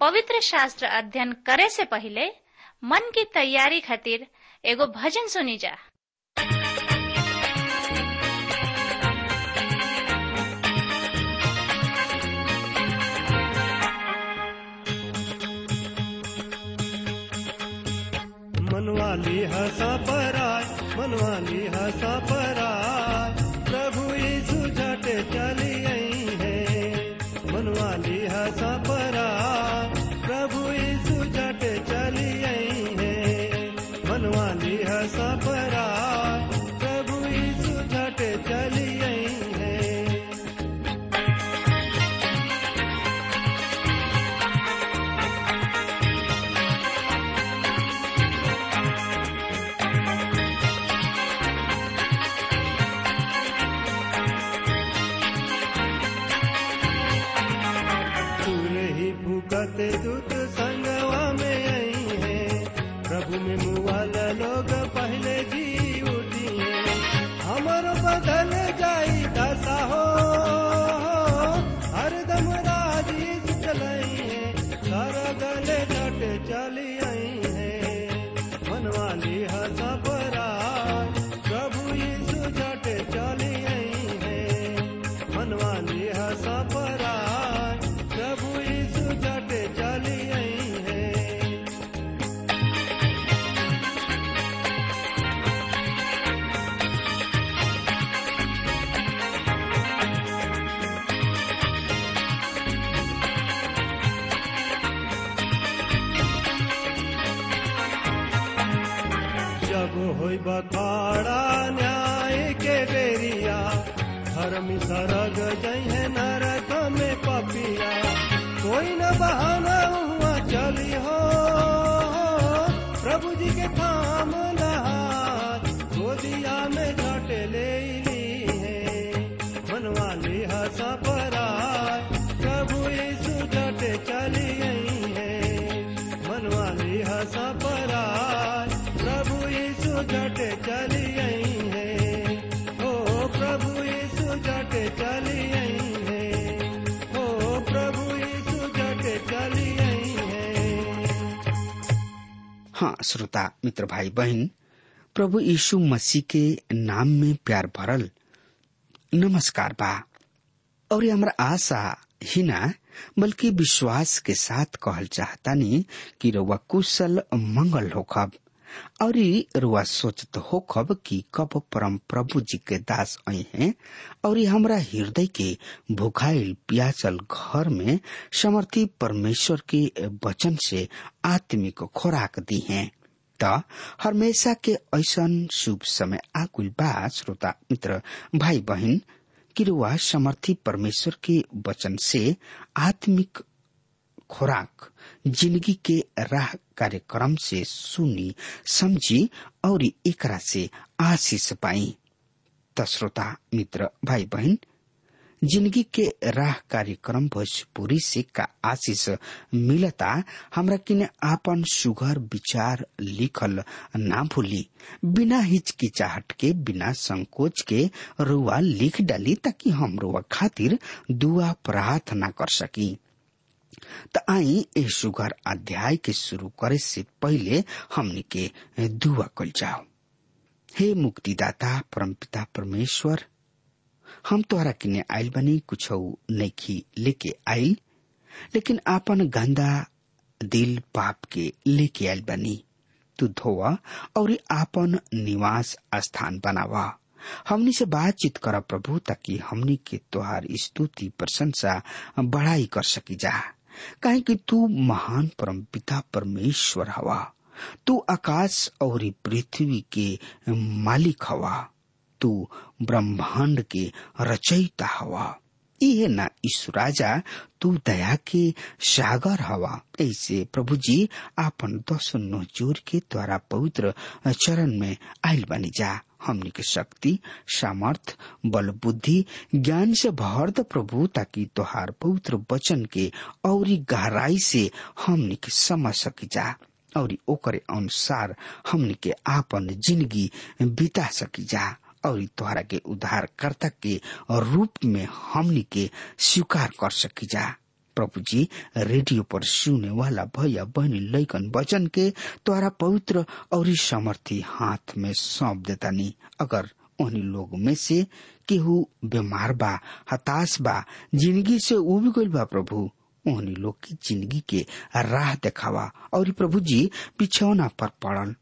पवित्र शास्त्र अध्ययन करे से पहले मन की तैयारी खातिर एगो भजन सुनी जा। मनवाली हसा पराय, मनवाली हसा पराय, प्रभु यीशु झट चली आई है। मनवाली हसा धर्म सरग श्रोता, मित्र भाई बहन प्रभु यीशु मसीह के नाम में प्यार भरल। नमस्कार बा। और हमरा आशा ही ना, बल्कि विश्वास के साथ कहल चाहतानी कि रउआ कुशल मंगल होखब। और रुआ सोचत होखब कि कब परम प्रभु जी के दास आई हैं, और हमरा हृदय के भुखाइल प्याचल घर में समर्थी परमेश्वर के वचन से आत्मिक खुराक दी हैं। त हमेशा के ऐसन शुभ समय आकुल बा श्रोता मित्र भाई बहन कि समर्थी परमेश्वर के वचन से आत्मिक खुराक, ज़िंदगी के राह कार्यक्रम से सुनी, समझी और एकरा से आशीष पाई। श्रोता मित्र भाई बहन ज़िंदगी के राह कार्यक्रम भोजपुरी से का आशीष मिलता, हमरा किने आपन सुघर विचार लिखल ना भूली। बिना हिचकिचाहट के, बिना संकोच के रुआ लिख डाली ताकि हम रुआ खातिर दुआ प्रार्थना कर सकी। त आई ए सुघर अध्याय के शुरू करे से पहले हमनी के दुआ कल जाओ। हे मुक्तिदाता, परमपिता परमेश्वर हम तोहरा किने आइल बनी, कुछ नैखी लेके आइल। लेकिन आपन गंदा दिल पाप के लेके आयल बनी। तू धोवा और आपन निवास स्थान बनावा। हमनी से बातचीत कर प्रभु, ताकि हमनी के तोहार स्तुति, प्रशंसा, बढ़ाई कर सकी जा। काहे कि तू महान परम पिता परमेश्वर हवा। तू आकाश और पृथ्वी के मालिक हवा। तू ब्रह्मांड के रचयिता हवा। इहे ना ईशु राजा, तू दया के सागर हवा। ऐसे प्रभु जी आपन दस ज़ोर के द्वारा पवित्र चरण में आयल बनी जा। हमनी के शक्ति, सामर्थ, बल बुद्धि, ज्ञान से भर प्रभु, ताकि तोहार पवित्र वचन के और गहराई से हमनी के समझ सकी जा। और ओकरे अनुसार हमनी के आपन ज़िंदगी बिता सकी जा। और तोहरा के उद्धारकर्ता के रूप में हमनी के स्वीकार कर सकी जा। प्रभु जी रेडियो पर सुने वाला भैया, बहनी लैकन वचन के तोहरा पवित्र और समर्थी हाथ में सौंप देतानी। अगर उन्हीं लोग में से केहू बीमार बा, हताश बा, ज़िंदगी से उब गइल बा प्रभु उन्हीं लोग की ज़िंदगी के राह देखावा। और प्रभु जी बिछौना पर पड़ल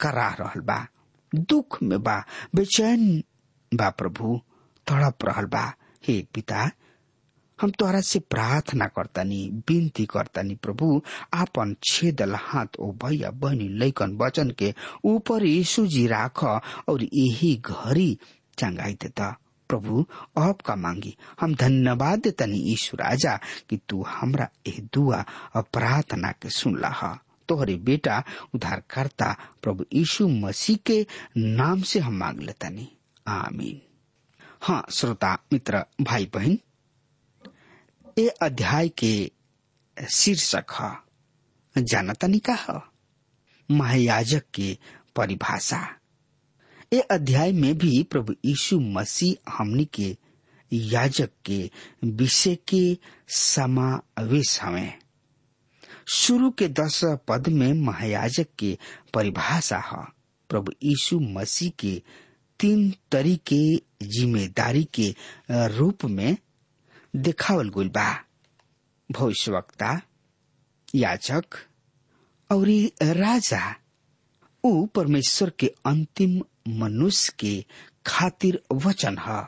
करा रहल बा। दुख में बा, बेचैन बा प्रभु, तड़प रहल बा। हे पिता, हम तोहरा से प्रार्थना करतानी, विनती करतानी प्रभु, आपन छेदल हाथ ओ भैया बहनी लैकन वचन के ऊपर यीशु जी राख और यही घड़ी चंगाई देता प्रभु अब का मांगी, हम धन्यवाद देतनी ईश्वर राजा कि तू हमरा एह दुआ और प्रार्थना के सुनला हा तोहरे बेटा उद्धारकर्ता प्रभु यीशु मसीह के नाम से हम मांग लेतनी। आमीन। हाँ श्रोता, मित्र भाई बहन ए अध्याय के शीर्षक है। जानतानी का है? महायाजक के परिभाषा। ए अध्याय में भी प्रभु यीशु मसीह हमनी के याजक के विषय के समावेश हमें शुरू के दस पद में महायाजक के परिभाषा है। प्रभु यीशु मसीह के तीन तरीके, ज़िम्मेदारी के रूप में देखावल गुल बा। भविष्यवक्ता याचक और राजा, ऊ परमेश्वर के अंतिम मनुष्य के खातिर वचन है।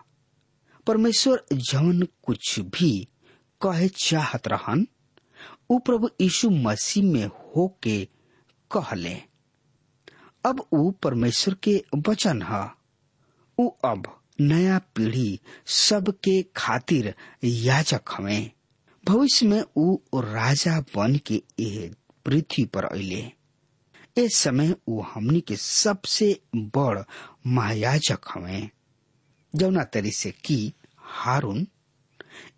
परमेश्वर जौन कुछ भी कहे चाहत रहन ऊ प्रभु यीशु मसीह में हो होके कहले, अब ऊ परमेश्वर के वचन है। ऊ अब नया पीढ़ी सबके खातिर याचक हमें भविष्य में ऊ राजा बन के एह पृथ्वी पर अले इस समय ऊ हमनी के सबसे बड़ महायाजक हमें जौना तरी से की हारून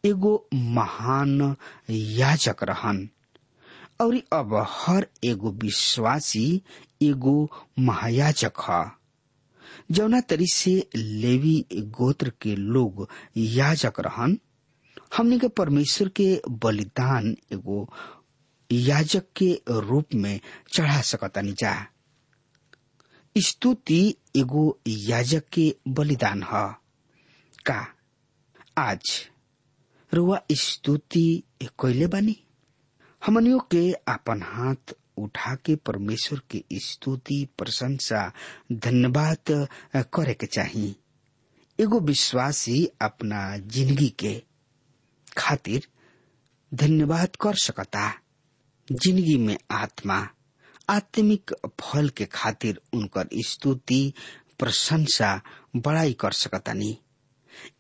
एगो महान याजक रहन। और अब हर एगो विश्वासी एगो महायाजक है। जौना तरी से लेवी गोत्र के लोग याजक रहन। हमने के परमेश्वर के बलिदान एगो याजक के रूप में चढ़ा सकतानी जा। स्तुति एगो याजक के बलिदान है। का? आज रुआ स्तुति कैले बानी? हमनियों के अपन हाथ उठा के परमेश्वर के स्तुति, प्रशंसा, धन्यवाद करे के चाहिए एगो विश्वासी अपना ज़िंदगी के खातिर धन्यवाद कर सकता। ज़िंदगी में आत्मा, आत्मिक फल के खातिर उनकर स्तुति, प्रशंसा बड़ाई कर सकतानी।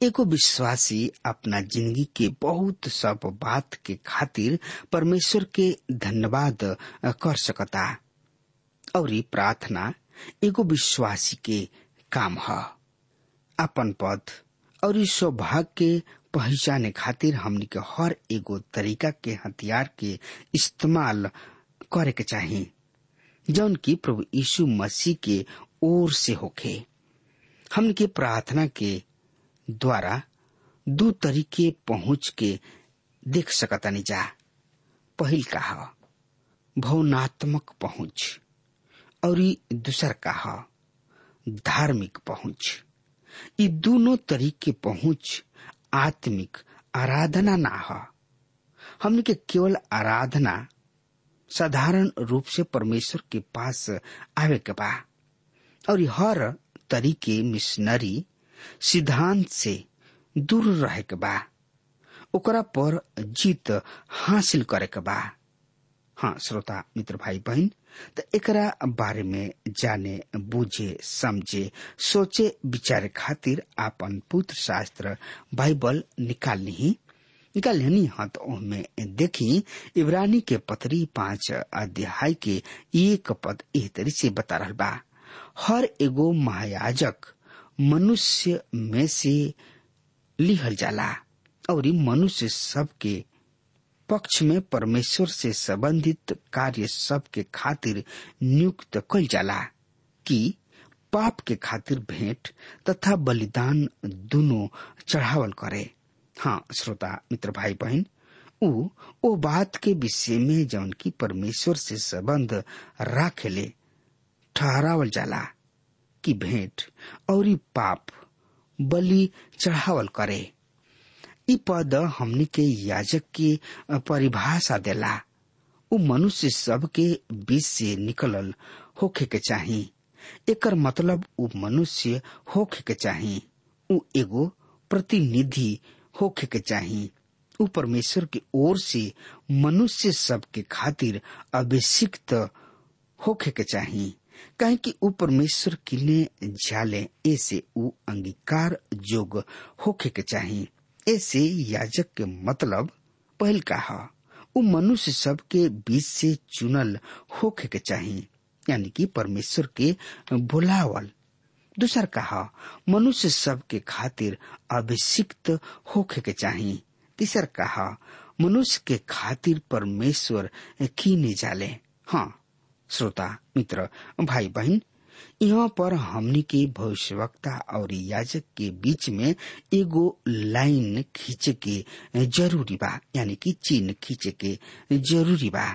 एगो विश्वासी अपना ज़िंदगी के बहुत सब बात के खातिर परमेश्वर के धन्यवाद कर सकता। और प्रार्थना एगो विश्वासी के काम है। अपन पद और सौभाग्य के पहचाने खातिर हमनी के हर एगो तरीका के हथियार के इस्तेमाल करे के चाहिए जौन की प्रभु यीशु मसीह के ओर से होखे। हमन के प्रार्थना के द्वारा दो तरीके पहुँच के देख सकतानी जा। पहिल का भवनात्मक पहुँच, और दूसर का धार्मिक पहुँच। ये दोनों तरीके पहुँच आत्मिक आराधना ना ह। हमने के केवल आराधना साधारण रूप से परमेश्वर के पास आवे के बा। और हर तरीके मिशनरी सिद्धांत से दूर रहे के बा। ओकरा पर जीत हासिल करे के बा। हाँ श्रोता, मित्र भाई बहन तो एकरा बारे में जाने, बुझे, समझे, सोचे, विचारे खातिर आपन पुत्र शास्त्र बाइबल निकाल ली निकाल लेनी हत में देखी, इब्रानी के पत्री पाँच अध्याय के एक पद एह तरी से बता रहा बा। हर एगो महायाजक मनुष्य में से लिहल जाला, और मनुष्य सबके पक्ष में परमेश्वर से संबंधित कार्य सब के खातिर नियुक्त कल जाला, कि पाप के खातिर भेंट तथा बलिदान दोनों चढ़ावल करे। हाँ श्रोता, मित्र भाई बहन उ, ओ बात के विषय में जौन की परमेश्वर से संबंध राखेले, ठहरावल जाला। कि भेंट और पाप बलि चढ़ावल करे। इ पद हमनी के याजक की परिभाषा देला। उ मनुष्य सब के बीच से निकलल होखे के चाही। एकर मतलब उ मनुष्य होखे के चाही। उ एगो प्रतिनिधि होखे के चाही। उ परमेश्वर की ओर से मनुष्य सब के खातिर अभिषिक्त होखे के चाही। कहे कि उ परमेश्वर किने जाले, ऐसे ऊ अंगीकार जोग होखे के चाही। ऐसे याजक के मतलब पहल का है। उ मनुष्य सब के बीच से चुनल होखे के चाही, यानी कि परमेश्वर के बुलावल। दूसर कहा मनुष्य सब के खातिर अभिषिक्त होखे के चाही। तीसर कहा मनुष्य के खातिर परमेश्वर कीने जाले। हाँ श्रोता, मित्र भाई बहन यहाँ पर हमने के भविष्यवक्ता और याजक के बीच में एगो लाइन खींचे के ज़रूरी बा, यानी कि चिन्ह खींचे के ज़रूरी बा।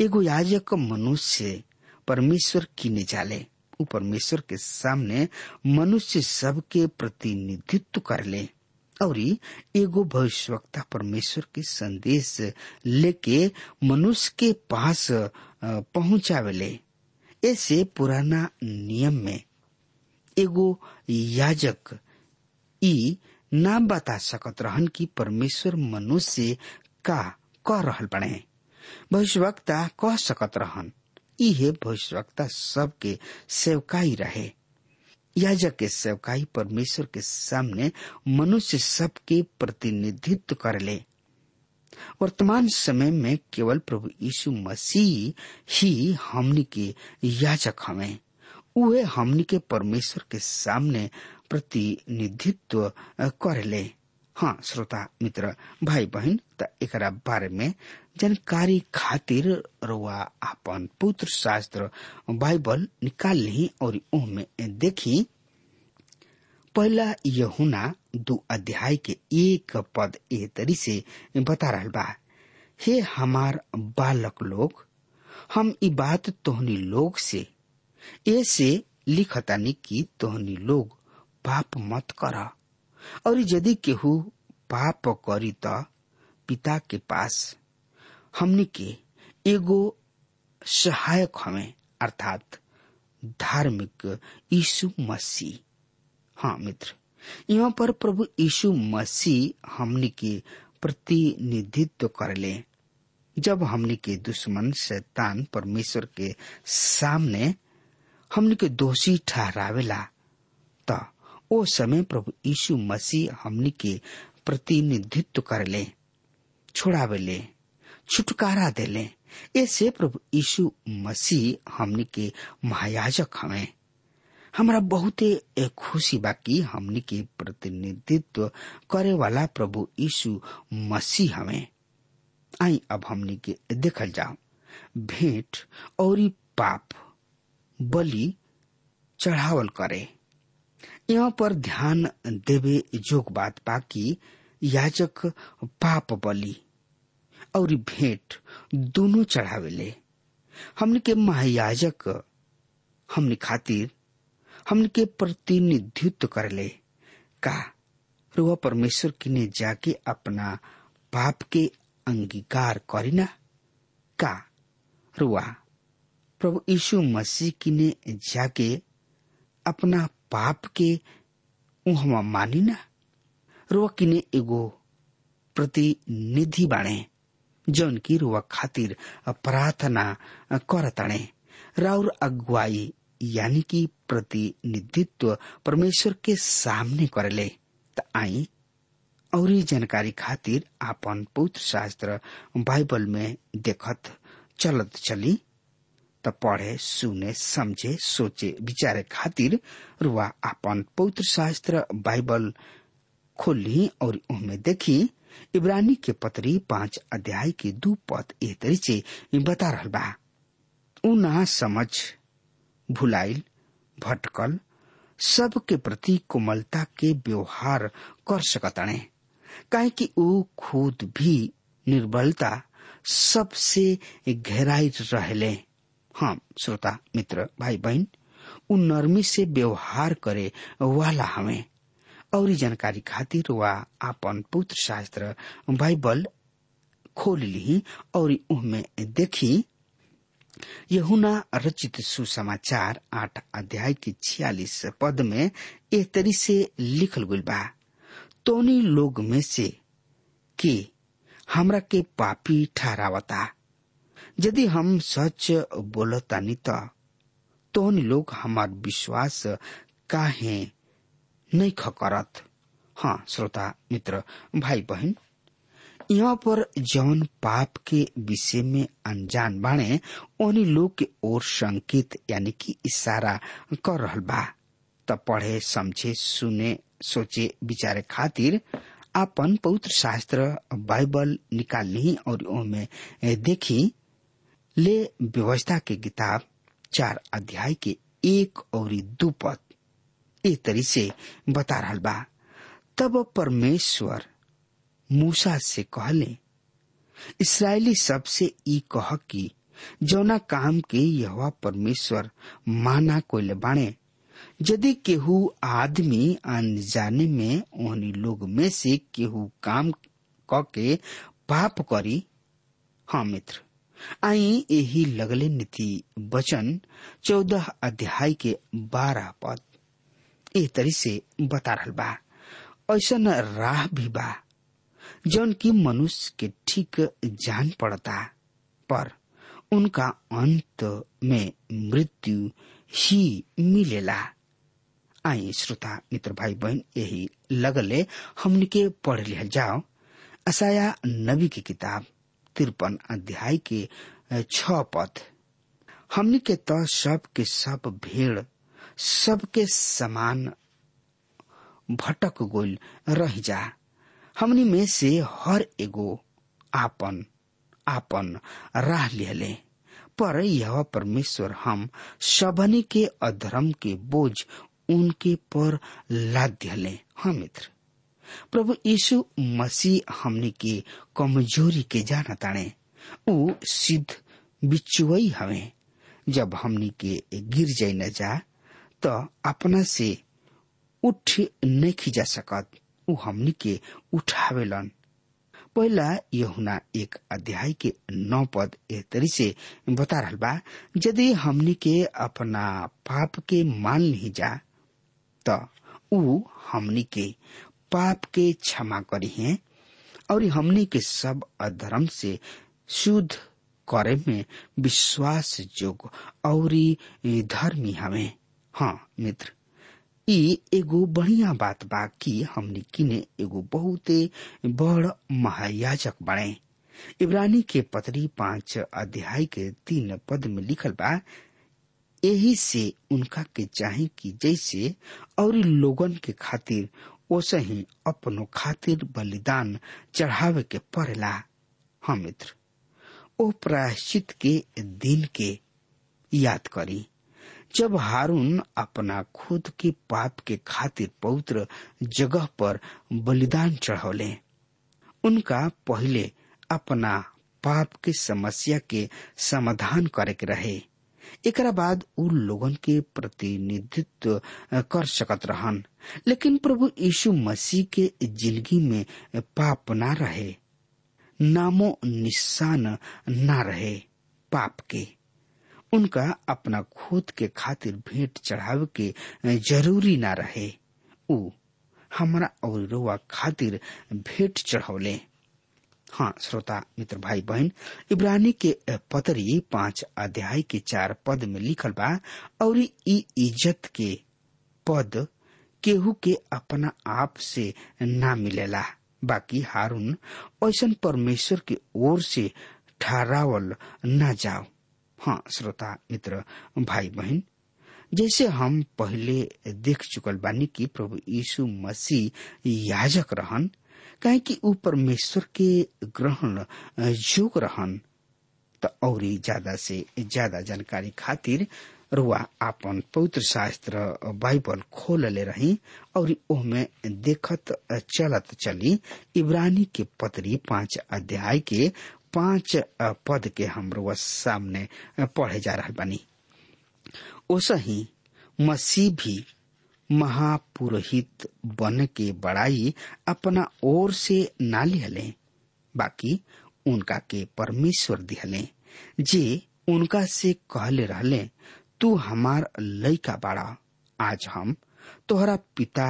एगो याजक मनुष्य परमेश्वर किने जाले परमेश्वर के सामने मनुष्य सब के प्रतिनिधित्व कर ले, और एगो भविष्यवक्ता परमेश्वर के संदेश लेके मनुष्य के पास पहुंचावेले। ऐसे पुराना नियम में एगो याजक ई ना बता सकत रहन कि परमेश्वर मनुष्य का कह रहल बने। भविष्यवक्ता कह सकत रहन। इहे भविष्यवक्ता सबके सेवकाई रहे। याजक के सेवकाई परमेश्वर के सामने मनुष्य सबके प्रतिनिधित्व कर ले वर्तमान समय में केवल प्रभु यीशु मसीह ही हमनी के याजक हमें वे हमनी के परमेश्वर के सामने प्रतिनिधित्व कर ले हाँ श्रोता, मित्र भाई बहन एकरा बारे में जानकारी खातिर रुआ आपन पुत्र शास्त्र बाइबल निकाल ली और देखी। पहला यहुना दो अध्याय के एक पद ए तरी से बता रहा बा। हे हमार बालक लोग, हम ई बात तोहनी लोग से ऐसे लिखतानी कि तोहनी लोग पाप मत करा। और यदि केहू पाप करी त पिता के पास, हमने के एगो सहायक हमें, अर्थात धार्मिक यीशु मसीह। हाँ मित्र। यहाँ पर प्रभु यीशु मसीह हमनी के प्रतिनिधित्व कर ले। जब हमनी के दुश्मन, शैतान, परमेश्वर के सामने हमनी के दोषी ठहरावेला, त ओ समय प्रभु यीशु मसीह हमनी के प्रतिनिधित्व कर ले छोड़ावे ले छुटकारा दे ले ऐसे प्रभु यीशु मसीह हमनी के महायाजक हमें। हमरा बहुते खुशी बा कि हमनी के प्रतिनिधित्व करे वाला प्रभु यीशु मसीह हमें आई, अब हमनी के देखल जाओ। भेंट और पाप बलि चढ़ावल करे। यहाँ पर ध्यान देवे जोग बात बाकी कि याजक पाप बलि और भेंट दोनों चढ़ावेले। हमने के महायाजक हमने खातिर हमने के प्रतिनिधित्व करले का? रुआ परमेश्वर किने जाके अपना पाप के अंगीकार करीना का? रुआ, प्रभु यीशु मसीह किने जाके अपना पाप के उहमा मानी ना? रुआ किने एगो प्रतिनिधि बाणे, जौन की रुआ खातिर प्रार्थना करतणे। राउर अगुवाई यानी कि प्रतिनिधित्व परमेश्वर के सामने करेले आई और जानकारी खातिर आपन पवित्र शास्त्र बाइबल में देखत चलत चली, त पढ़े, सुने, समझे, सोचे, विचारे खातिर रुआ आपन पवित्र शास्त्र बाइबल खोली और उनमें देखी। इब्रानी के पत्री पाँच अध्याय के दू पद एह तरीके बता रहा बा। उ ना समझ भुलाइल, भटकल, सबके प्रति कोमलता के व्यवहार कर सकतणे काहे कि ऊ खुद भी निर्बलता सबसे गहराई रहले। हाँ श्रोता, मित्र भाई बहन उ नरमी से व्यवहार करे वाला हमें। और जानकारी खातिर वा आपन पुत्र शास्त्र बाइबल खोल ली और उनमें देखी यहुना रचित सुसमाचार आठ अध्याय के छियालीस पद में ए तरी से लिखल गई बा। तोनी लोग में से के हमरा के पापी ठहरावता। यदि हम सच बोलतानी त तोहनी लोग हमार विश्वास काहे नहीं खकरत हाँ श्रोता, मित्र भाई बहन यहाँ पर जौन पाप के विषय में अनजान बाणे, उन्हीं लोग के ओर संकेत यानी कि इशारा कर रहल बा। त पढ़े, समझे, सुने, सोचे, विचारे खातिर आपन पवित्र शास्त्र, बाइबल निकाल ली और उनमें देखी। ले व्यवस्था के किताब चार अध्याय के एक और दू पद ए तरी से बता रहा बा। तब परमेश्वर मूसा से कहले, इसराइली सबसे ई कह कि, जौना काम के यह परमेश्वर माना कोले बाणे, यदि केहू आदमी अनजाने में ओहनी लोग में से केहू काम क के पाप करी? हाँ मित्र, आई यही लगले नीति वचन चौदह अध्याय के बारह पद। ए तरी से बता रहा बा ऐसा राह भी बा। जौन की मनुष्य के ठीक जान पड़ता पर उनका अंत में मृत्यु ही मिलेला। आई श्रोता, मित्र भाई बहन यही लगले हमने के पढ़ लिया। जाओ, असाया नबी की किताब, तिरपन अध्याय के छ पद। हमने के तो सब के सब भेड़ सबके समान भटक गोल रह जा। हमनी में से हर एगो आपन आपन राह लिहले पर यह परमेश्वर हम सबनी के अधर्म के बोझ उनके पर लाद दिहले हाँ मित्र। प्रभु यीशु मसीह हमनी के कमज़ोरी के जाना ताणे ऊ सिद्ध बिचुवई हवे। जब हमनी के गिर जाई न जा तो अपना से उठ नहीं खिजा सकत। ऊ हमनी के उठावेलन। पहला यहुना एक अध्याय के नौ पद ए तरी से बता रहल बा, यदि हमनी के अपना पाप के मान नहीं जा तो ऊ हमनी के पाप के क्षमा करी है, और हमनी के सब अधर्म से शुद्ध करे में विश्वास जोग और धर्मी हमें। हाँ मित्र। ई एगो बढ़िया बात बा कि हमनी किने एगो बहुते बड़ महायाजक बने इब्रानी के पत्री पाँच अध्याय के तीन पद में लिखल बा यही से उनका के चाहे कि जैसे और लोगन के खातिर, ओसे ही अपनो खातिर बलिदान चढ़ावे के पड़ेला। हाँ मित्र, ओ प्रायश्चित के दिन के याद करी। जब हारून अपना खुद के पाप के खातिर पवित्र जगह पर बलिदान चढ़ौले उनका पहले अपना पाप के समस्या के समाधान करे के रहे। एकरा बाद उ लोगन के प्रतिनिधित्व कर सकत रहन। लेकिन प्रभु यीशु मसीह के ज़िंदगी में पाप ना रहे, नामो निशान ना रहे पाप के। उनका अपना खुद के खातिर भेंट चढ़ावे के ज़रूरी ना रहे। उ, हमारा और रोवा खातिर भेंट चढ़ौले हाँ श्रोता, मित्र भाई बहन इब्रानी के पतरी पाँच अध्याय के चार पद में लिखल बा, और इज़्ज़त के पद केहू के अपना आप से ना मिलेला। बाकी हारून, ऐसन परमेश्वर के ओर से ठहरावल ना जाओ। हाँ श्रोता, मित्र भाई बहन जैसे हम पहले देख चुकल बानी कि प्रभु यीशु मसीह याजक रहन, काहे कि ऊ परमेश्वर के ग्रहण जोग रहन, त औरी ज़्यादा से ज़्यादा जानकारी खातिर रुआ आपन पवित्र शास्त्र बाइबल खोल ले रही, और ओहमे देखत चलत चली, इब्रानी के पत्री पाँच अध्याय के पाँच पद के हम सामने पढ़े जा रहा बानी। ओसही मसीह भी महापुरोहित बन के बड़ाई अपना ओर से ना लिहले, बाकी उनका के परमेश्वर दिहले। जे उनका से कहले रहले, तू हमार लइका बाड़ा, आज हम तोहरा पिता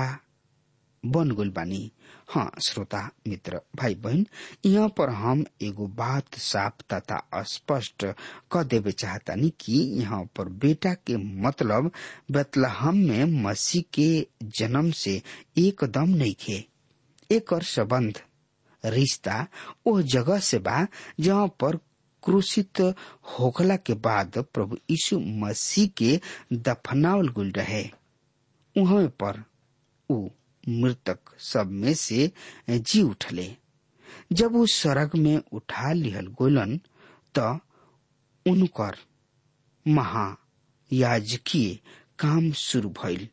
बन गुल बानी हाँ श्रोता, मित्र भाई बहन यहाँ पर हम एगो बात साफ़ तथा स्पष्ट क देवे चाहतानी कि यहाँ पर बेटा के मतलब बेतलहम में मसीह के जन्म से एकदम नहीं खे। एक संबंध, रिश्ता वो जगह से बा जहाँ पर क्रूसित होखला के बाद प्रभु यीशु मसीह के दफनावल गुल रहे। उहे पर ऊ मृतक सब में से जी उठले जब वो स्वर्ग में उठा लिहल गोलन, त उनकर महायाजकीय काम शुरू भइल।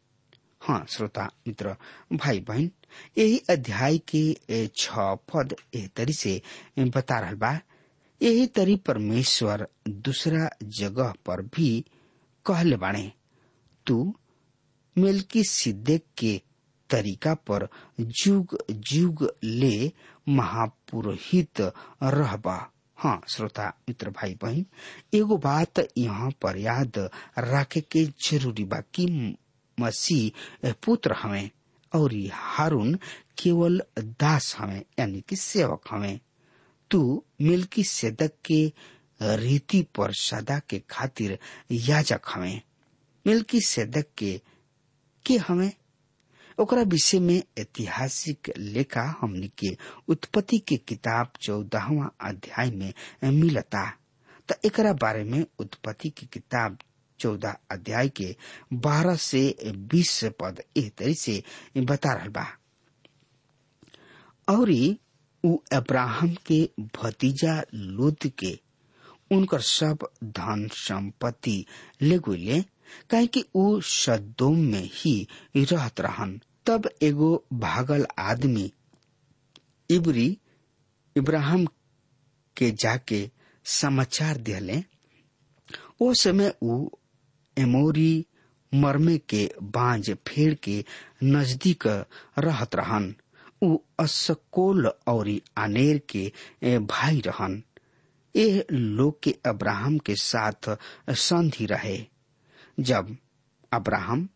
हाँ श्रोता मित्र भाई बहन यही अध्याय के छ पद एह तरी से बता रहा बा। यही तरी परमेश्वर दूसरा जगह पर भी कहले बाणे तू मेलकी सिद्देक के तरीका पर जुग जुग ले महापुरोहित रहबा। हाँ श्रोता, मित्र भाई बहन एगो बात यहाँ पर याद रखे के ज़रूरी बा कि मसीह पुत्र हमें और हारून केवल दास हमें, यानी कि सेवक हमें। तू मिल्की सेदक के रीति पर सदा के खातिर याजक हमें। मिल्की सेदक के के हमें? ओकरा विषय में ऐतिहासिक लेखा हमनी के उत्पत्ति के किताब चौदहवा अध्याय में मिलता। त एकरा बारे में उत्पत्ति की किताब चौदह अध्याय के बारह से बीस पद एह तरी से बता रहा बा। और अब्राहम के भतीजा लूत के, उनकर सब धन संपत्ति ले गुले काहे कि उ सदोम में ही रहत रहन। तब एगो भागल आदमी, इबरी, इब्राहिम के जाके समाचार दिले। ओ समय उ एमोरी मरमे के बांझ फेड़ के नज़दीक रहत रहन। उ असकोल और आनेर के भाई रहन। एह लोग के अब्राहम के साथ संधि रहे। जब अब्राहम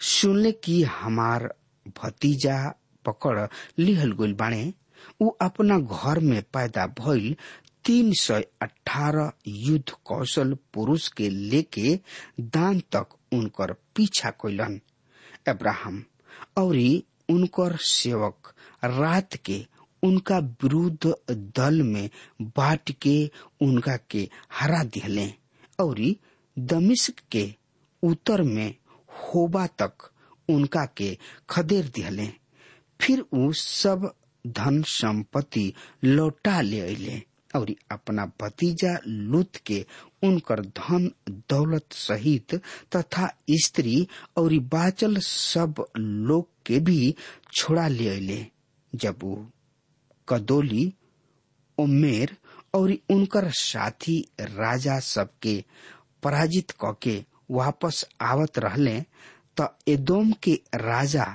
सुनले कि हमार भतीजा पकड़ लिहल गोल बाणे उ अपना घर में पैदा भइल तीन सौ अठारह युद्ध कौशल पुरुष के लेके दान तक उनकर पीछा कैलन अब्राहम और उनकर सेवक रात के उनका विरुद्ध दल में बांट के उनका के हरा दिहले। और दमिश्क के उत्तर में होबा तक उनका के खदेर दिहले। फिर उ सब धन संपत्ति लौटा ले अले और अपना भतीजा लूत के उनकर धन, दौलत सहित तथा स्त्री और बाचल सब लोग के भी छोड़ा ले अले जब वो कदोली, उमेर और उनकर साथी राजा सबके पराजित कके वापस आवत रहले त एदोम के राजा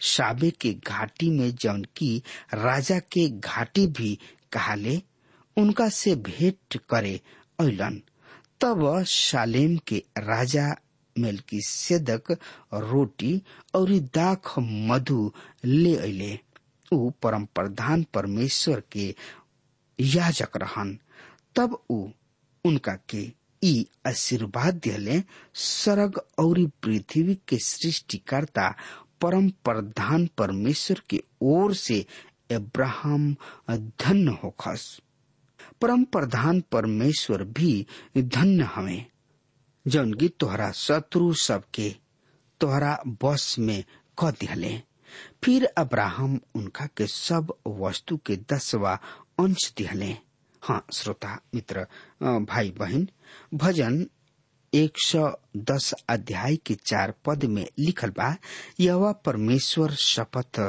साबे के घाटी में जौन की राजा के घाटी भी कहाले, उनका से भेंट करे अलन तब शालेम के राजा मेलकी सेदक रोटी और दाख मधु ले अले उ परम प्रधान परमेश्वर के याजक रहन। तब ऊ उनका के ई आशीर्वाद दिले सरग और पृथ्वी के सृष्टिकर्ता परम प्रधान परमेश्वर के ओर से अब्राहम धन्य होखस। परम प्रधान परमेश्वर भी धन्य हमें। जौन की तोहरा शत्रु सबके, तोहरा बस में क दिहले। फिर अब्राहम उनका के सब वस्तु के दसवा अंश दिहले। हाँ श्रोता, मित्र भाई बहन भजन एक सौ दस अध्याय के चार पद में लिखल बा यह परमेश्वर शपथ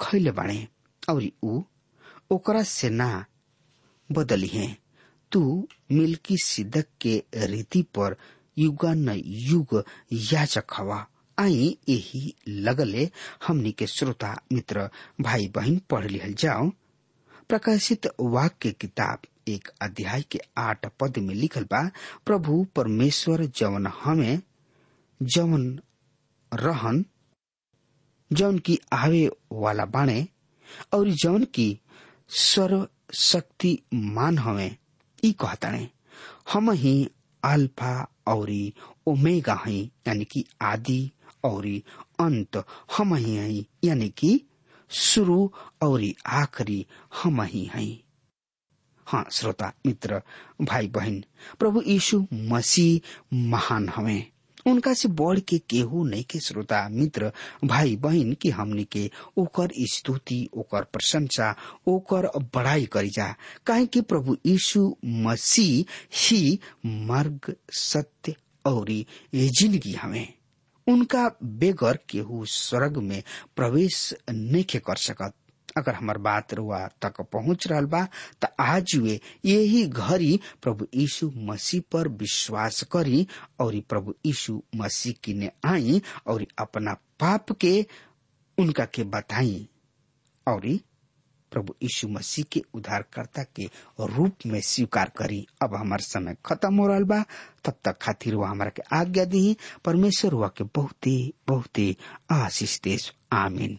खैले बाणे, और ओकरा से बदली है। तू मिल्की सिदक के रीति पर युगा न युग याचक हवा। आई यही लगले हमनी के श्रोता, मित्र भाई बहन पढ़ लिहल जाओ। प्रकाशित वाक्य किताब एक अध्याय के आठ पद में लिखल बा, प्रभु परमेश्वर जवन हमें जवन रहन जौन की आवे वाला बाणे, और जवन की सर्व शक्ति मान हमें, ई कहताणे हम ही अल्फ़ा और ओमेगा हई यानी कि आदि और अंत, हम ही हई यानी कि शुरू और आखिरी हम ही हई हाँ श्रोता, मित्र भाई बहन प्रभु यीशु मसीह महान हवे उनका से बढ़ के केहू नहीं के श्रोता, मित्र भाई बहन की हमनी के ओकर स्तुति, ओकर प्रशंसा, ओकर बड़ाई करी जा। काहे कि प्रभु यीशु मसीह ही मार्ग, सत्य और ज़िंदगी हमें। उनका बेगर केहू स्वर्ग में प्रवेश नहीं के कर सकत। अगर हमार बात रुआ तक पहुँच रहा बा, त आज वे यही घड़ी प्रभु यीशु मसीह पर विश्वास करी और प्रभु यीशु मसीह की ने आई और अपना पाप के उनका के बताई और प्रभु यीशु मसीह के उद्धारकर्ता के रूप में स्वीकार करी। अब हमार समय खत्म हो रहा बा, तब तक खातिर वो हमारा के आज्ञा दी परमेश्वर हुआ के बहुते बहुते आशीष देश आमीन।